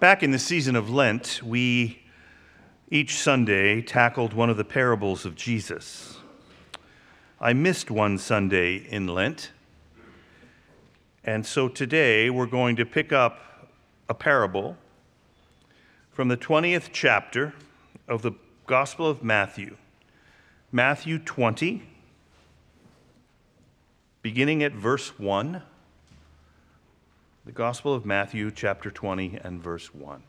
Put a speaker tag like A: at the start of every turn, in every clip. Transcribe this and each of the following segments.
A: Back in the season of Lent, we each Sunday tackled one of the parables of Jesus. I missed one Sunday in Lent, and so today we're going to pick up a parable from the 20th chapter of the Gospel of Matthew. Matthew 20, beginning at verse 1 the Gospel of Matthew, chapter 20, and verse 1.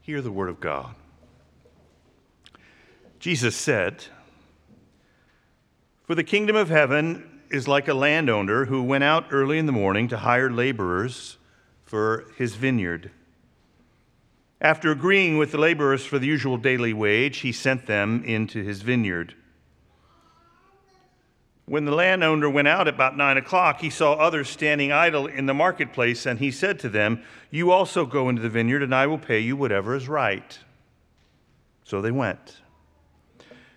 A: Hear the word of God. Jesus said, For the kingdom of heaven is like a landowner who went out early in the morning to hire laborers for his vineyard. After agreeing with the laborers for the usual daily wage, he sent them into his vineyard. When the landowner went out about nine o'clock, he saw others standing idle in the marketplace, and he said to them, You also go into the vineyard, and I will pay you whatever is right. So they went.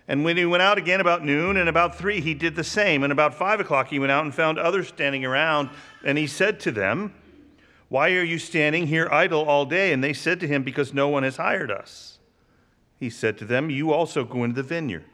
A: And when he went out again about noon and about three, he did the same. And about five o'clock, he went out and found others standing around, and he said to them, Why are you standing here idle all day? And they said to him, Because no one has hired us. He said to them, You also go into the vineyard.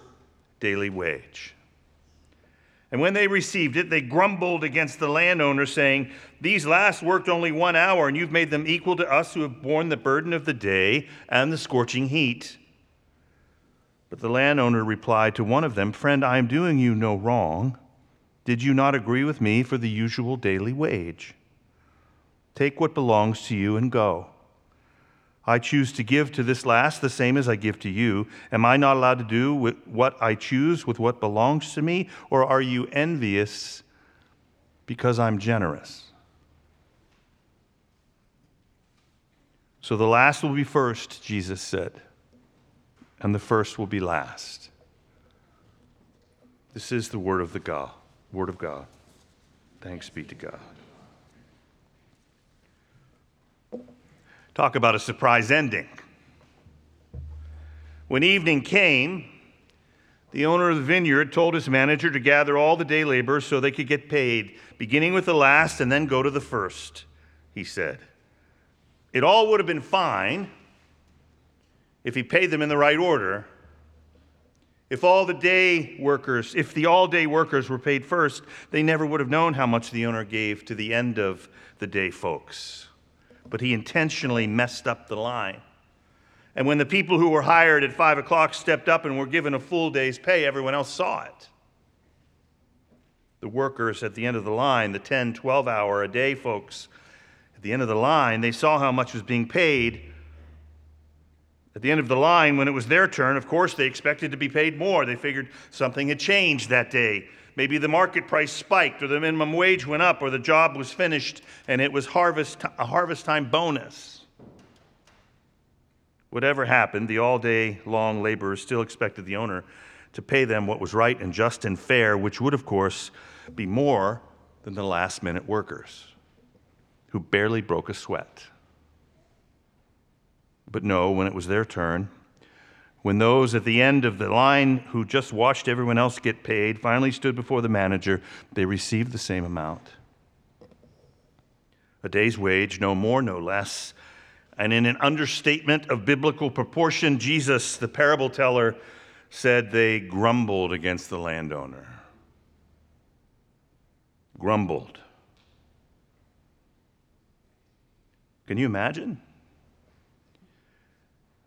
A: daily wage. And when they received it, they grumbled against the landowner, saying, These last worked only one hour, and you've made them equal to us who have borne the burden of the day and the scorching heat. But the landowner replied to one of them, Friend, I am doing you no wrong. Did you not agree with me for the usual daily wage? Take what belongs to you and go. I choose to give to this last the same as I give to you. Am I not allowed to do with what I choose with what belongs to me? Or are you envious because I'm generous? So the last will be first, Jesus said, and the first will be last. This is the word of the God, word of God. Thanks be to God. Talk about a surprise ending. When evening came, the owner of the vineyard told his manager to gather all the day laborers so they could get paid, beginning with the last and then go to the first, he said. It all would have been fine if he paid them in the right order. If all the day workers, if the all day workers were paid first, they never would have known how much the owner gave to the end of the day folks but he intentionally messed up the line. And when the people who were hired at five o'clock stepped up and were given a full day's pay, everyone else saw it. The workers at the end of the line, the 10, 12 hour a day folks, at the end of the line, they saw how much was being paid. At the end of the line, when it was their turn, of course, they expected to be paid more. They figured something had changed that day. Maybe the market price spiked, or the minimum wage went up, or the job was finished and it was harvest, a harvest time bonus. Whatever happened, the all day long laborers still expected the owner to pay them what was right and just and fair, which would, of course, be more than the last minute workers who barely broke a sweat. But no, when it was their turn, when those at the end of the line who just watched everyone else get paid finally stood before the manager, they received the same amount. A day's wage, no more, no less. And in an understatement of biblical proportion, Jesus, the parable teller, said they grumbled against the landowner. Grumbled. Can you imagine?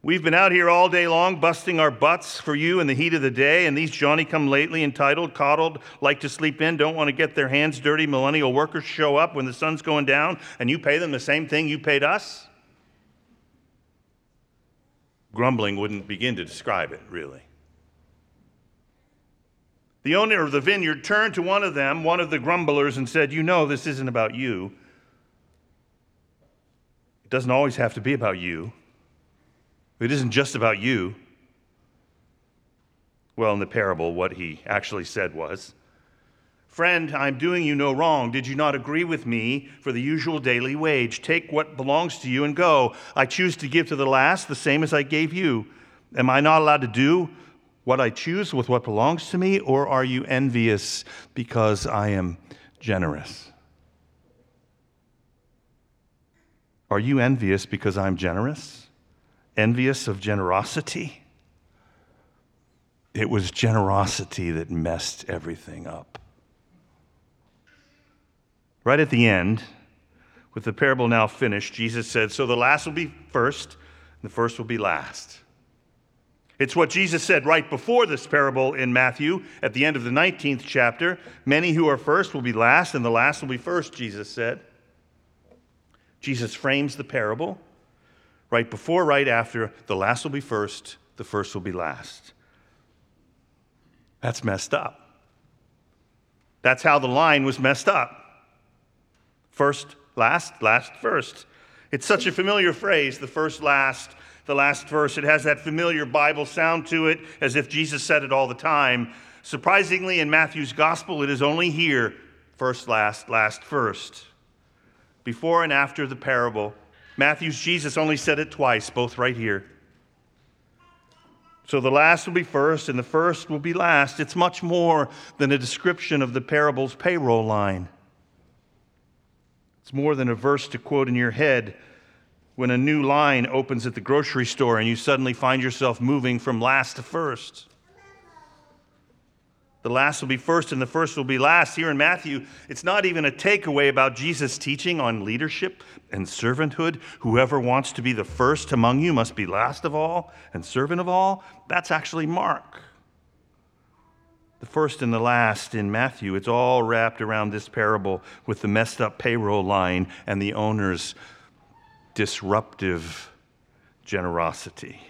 A: We've been out here all day long busting our butts for you in the heat of the day, and these Johnny come lately, entitled, coddled, like to sleep in, don't want to get their hands dirty millennial workers show up when the sun's going down, and you pay them the same thing you paid us? Grumbling wouldn't begin to describe it, really. The owner of the vineyard turned to one of them, one of the grumblers, and said, You know, this isn't about you. It doesn't always have to be about you. It isn't just about you. Well, in the parable, what he actually said was Friend, I'm doing you no wrong. Did you not agree with me for the usual daily wage? Take what belongs to you and go. I choose to give to the last the same as I gave you. Am I not allowed to do what I choose with what belongs to me, or are you envious because I am generous? Are you envious because I'm generous? Envious of generosity? It was generosity that messed everything up. Right at the end, with the parable now finished, Jesus said, So the last will be first, and the first will be last. It's what Jesus said right before this parable in Matthew at the end of the 19th chapter. Many who are first will be last, and the last will be first, Jesus said. Jesus frames the parable right before, right after. The last will be first, the first will be last. That's messed up. That's how the line was messed up. First, last, last, first. It's such a familiar phrase, the first, last, the last verse. It has that familiar Bible sound to it, as if Jesus said it all the time. Surprisingly, in Matthew's gospel, it is only here first, last, last, first. Before and after the parable, Matthew's Jesus only said it twice, both right here. So the last will be first, and the first will be last. It's much more than a description of the parable's payroll line. It's more than a verse to quote in your head when a new line opens at the grocery store and you suddenly find yourself moving from last to first. The last will be first and the first will be last. Here in Matthew, it's not even a takeaway about Jesus' teaching on leadership and servanthood. Whoever wants to be the first among you must be last of all and servant of all. That's actually Mark the first and the last in Matthew. It's all wrapped around this parable with the messed up payroll line and the owner's disruptive generosity.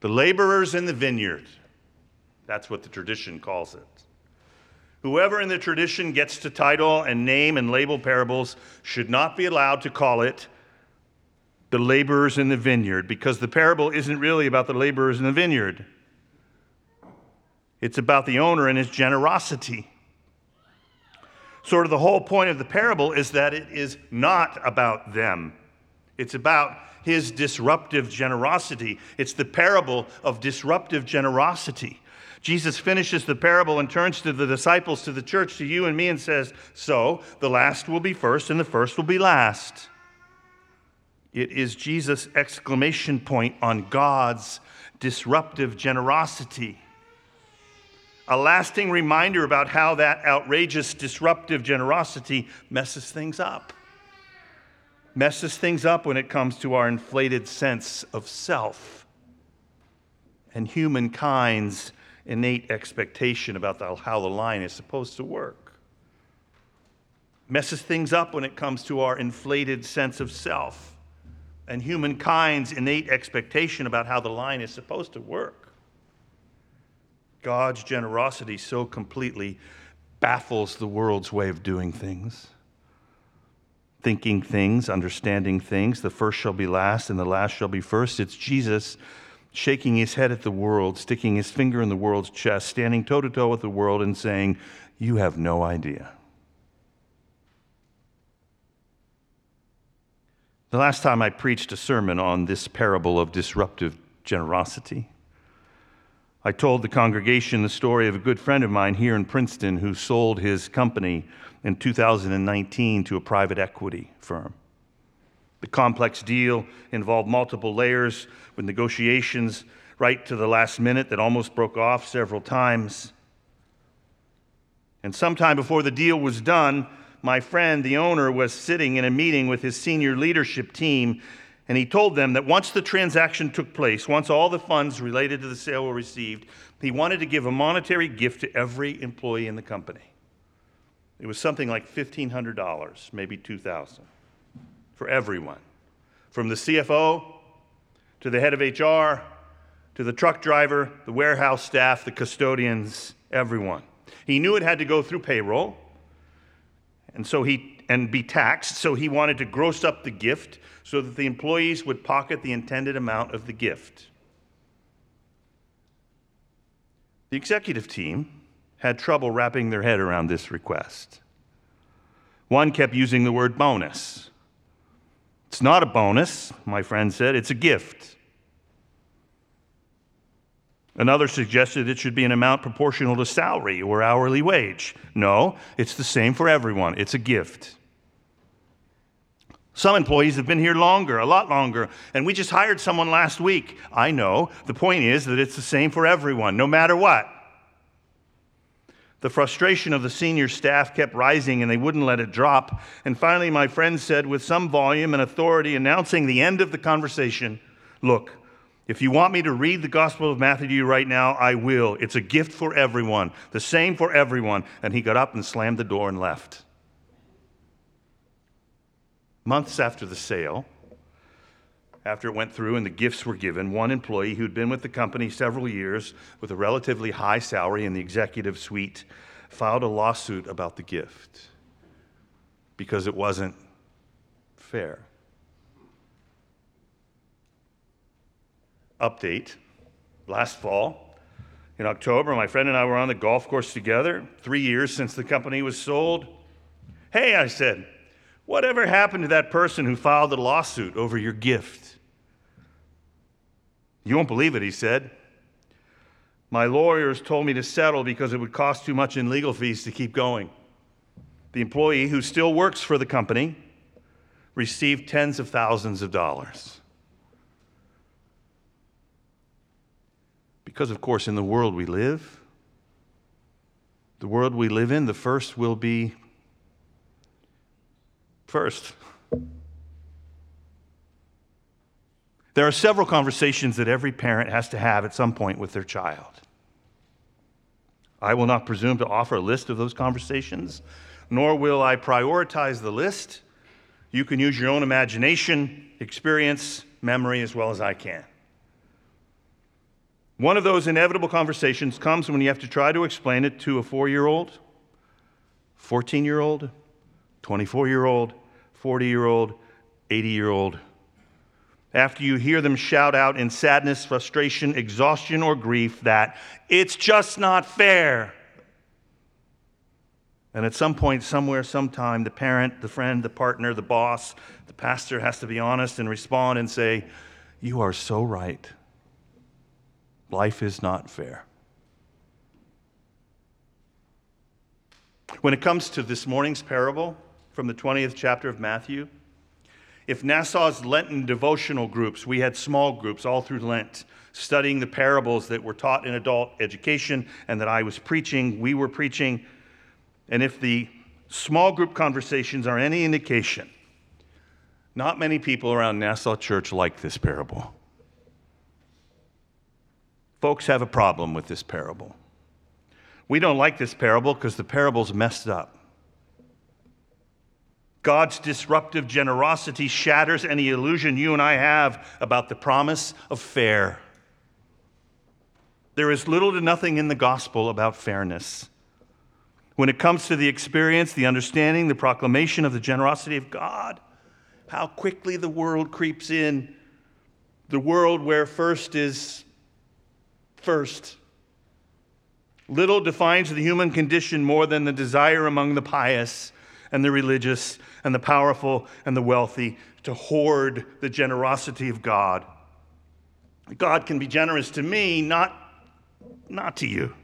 A: The laborers in the vineyard. That's what the tradition calls it. Whoever in the tradition gets to title and name and label parables should not be allowed to call it the laborers in the vineyard because the parable isn't really about the laborers in the vineyard. It's about the owner and his generosity. Sort of the whole point of the parable is that it is not about them. It's about his disruptive generosity. It's the parable of disruptive generosity. Jesus finishes the parable and turns to the disciples, to the church, to you and me, and says, So the last will be first, and the first will be last. It is Jesus' exclamation point on God's disruptive generosity a lasting reminder about how that outrageous, disruptive generosity messes things up. Messes things up when it comes to our inflated sense of self and humankind's innate expectation about the, how the line is supposed to work. Messes things up when it comes to our inflated sense of self and humankind's innate expectation about how the line is supposed to work. God's generosity so completely baffles the world's way of doing things. Thinking things, understanding things. The first shall be last, and the last shall be first. It's Jesus shaking his head at the world, sticking his finger in the world's chest, standing toe to toe with the world, and saying, You have no idea. The last time I preached a sermon on this parable of disruptive generosity, I told the congregation the story of a good friend of mine here in Princeton who sold his company in 2019 to a private equity firm. The complex deal involved multiple layers with negotiations right to the last minute that almost broke off several times. And sometime before the deal was done, my friend, the owner, was sitting in a meeting with his senior leadership team and he told them that once the transaction took place, once all the funds related to the sale were received, he wanted to give a monetary gift to every employee in the company. It was something like $1,500, maybe $2,000 for everyone, from the CFO to the head of HR to the truck driver, the warehouse staff, the custodians, everyone. He knew it had to go through payroll, and so he and be taxed, so he wanted to gross up the gift so that the employees would pocket the intended amount of the gift. The executive team had trouble wrapping their head around this request. One kept using the word bonus. It's not a bonus, my friend said, it's a gift. Another suggested it should be an amount proportional to salary or hourly wage. No, it's the same for everyone. It's a gift. Some employees have been here longer, a lot longer, and we just hired someone last week. I know. The point is that it's the same for everyone, no matter what. The frustration of the senior staff kept rising and they wouldn't let it drop. And finally, my friend said, with some volume and authority, announcing the end of the conversation Look, if you want me to read the Gospel of Matthew to you right now, I will. It's a gift for everyone, the same for everyone. And he got up and slammed the door and left. Months after the sale, after it went through and the gifts were given, one employee who'd been with the company several years with a relatively high salary in the executive suite filed a lawsuit about the gift because it wasn't fair. Update last fall, in October, my friend and I were on the golf course together, three years since the company was sold. Hey, I said, Whatever happened to that person who filed the lawsuit over your gift? You won't believe it, he said. My lawyers told me to settle because it would cost too much in legal fees to keep going. The employee, who still works for the company, received tens of thousands of dollars. Because, of course, in the world we live, the world we live in, the first will be first. There are several conversations that every parent has to have at some point with their child. I will not presume to offer a list of those conversations, nor will I prioritize the list. You can use your own imagination, experience, memory as well as I can. One of those inevitable conversations comes when you have to try to explain it to a four year old, 14 year old, 24 year old, 40 year old, 80 year old. After you hear them shout out in sadness, frustration, exhaustion, or grief that it's just not fair. And at some point, somewhere, sometime, the parent, the friend, the partner, the boss, the pastor has to be honest and respond and say, You are so right. Life is not fair. When it comes to this morning's parable, from the 20th chapter of Matthew. If Nassau's Lenten devotional groups, we had small groups all through Lent studying the parables that were taught in adult education and that I was preaching, we were preaching. And if the small group conversations are any indication, not many people around Nassau Church like this parable. Folks have a problem with this parable. We don't like this parable because the parable's messed up. God's disruptive generosity shatters any illusion you and I have about the promise of fair. There is little to nothing in the gospel about fairness. When it comes to the experience, the understanding, the proclamation of the generosity of God, how quickly the world creeps in. The world where first is first. Little defines the human condition more than the desire among the pious and the religious and the powerful and the wealthy to hoard the generosity of God. God can be generous to me, not, not to you.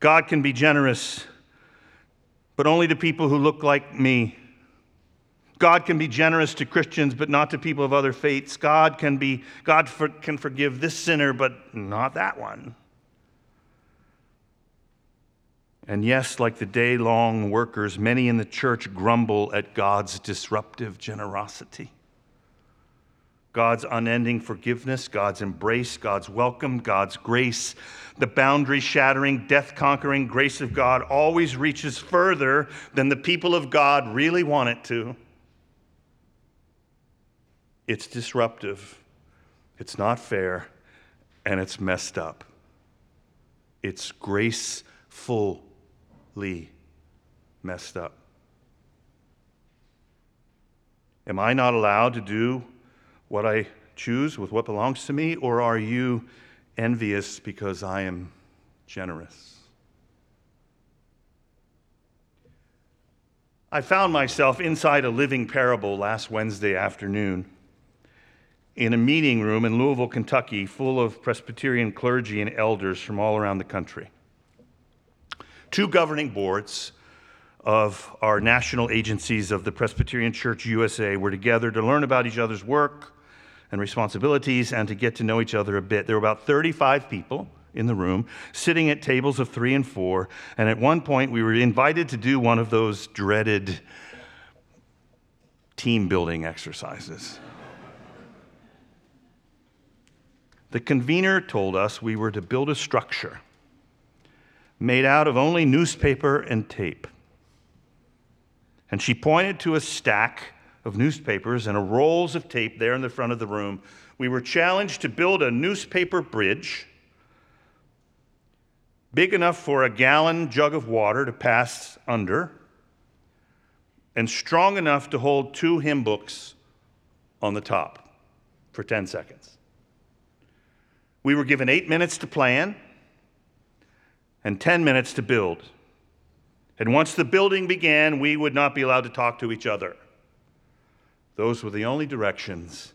A: God can be generous, but only to people who look like me. God can be generous to Christians, but not to people of other faiths. God can be God for, can forgive this sinner, but not that one. And yes, like the day long workers, many in the church grumble at God's disruptive generosity. God's unending forgiveness, God's embrace, God's welcome, God's grace, the boundary shattering, death conquering grace of God always reaches further than the people of God really want it to. It's disruptive, it's not fair, and it's messed up. It's graceful messed up. Am I not allowed to do what I choose with what belongs to me, or are you envious because I am generous? I found myself inside a living parable last Wednesday afternoon in a meeting room in Louisville, Kentucky, full of Presbyterian clergy and elders from all around the country. Two governing boards of our national agencies of the Presbyterian Church USA were together to learn about each other's work and responsibilities and to get to know each other a bit. There were about 35 people in the room, sitting at tables of three and four. And at one point, we were invited to do one of those dreaded team building exercises. The convener told us we were to build a structure made out of only newspaper and tape. And she pointed to a stack of newspapers and a rolls of tape there in the front of the room. We were challenged to build a newspaper bridge big enough for a gallon jug of water to pass under, and strong enough to hold two hymn books on the top for 10 seconds. We were given eight minutes to plan and 10 minutes to build. And once the building began, we would not be allowed to talk to each other. Those were the only directions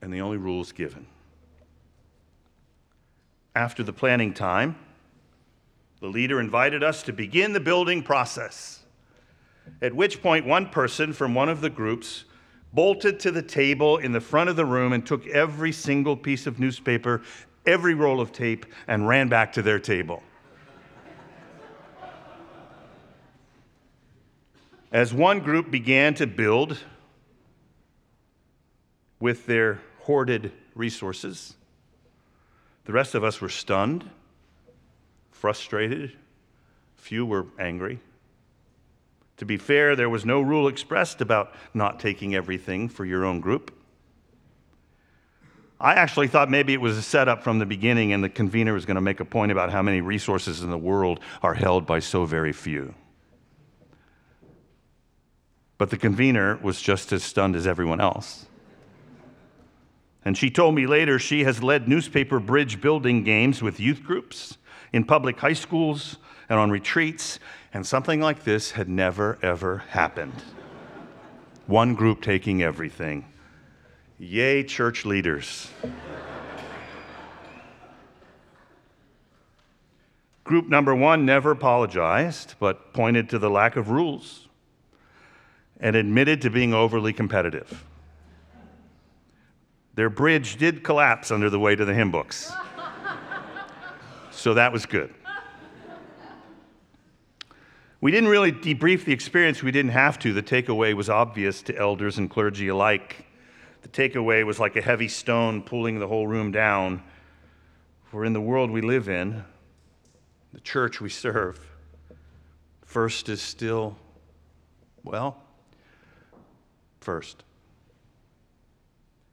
A: and the only rules given. After the planning time, the leader invited us to begin the building process, at which point one person from one of the groups bolted to the table in the front of the room and took every single piece of newspaper, every roll of tape, and ran back to their table. As one group began to build with their hoarded resources, the rest of us were stunned frustrated, few were angry. To be fair, there was no rule expressed about not taking everything for your own group. I actually thought maybe it was a setup from the beginning and the convener was going to make a point about how many resources in the world are held by so very few. But the convener was just as stunned as everyone else. And she told me later she has led newspaper bridge building games with youth groups in public high schools and on retreats, and something like this had never, ever happened. One group taking everything. Yay, church leaders. Group number one never apologized, but pointed to the lack of rules and admitted to being overly competitive. Their bridge did collapse under the weight of the hymn books. So that was good. We didn't really debrief the experience, we didn't have to. The takeaway was obvious to elders and clergy alike. The takeaway was like a heavy stone pulling the whole room down. For in the world we live in, the church we serve, first is still, well, first.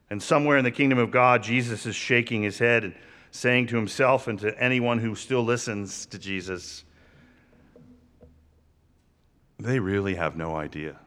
A: And somewhere in the kingdom of God, Jesus is shaking his head and saying to himself and to anyone who still listens to Jesus, they really have no idea.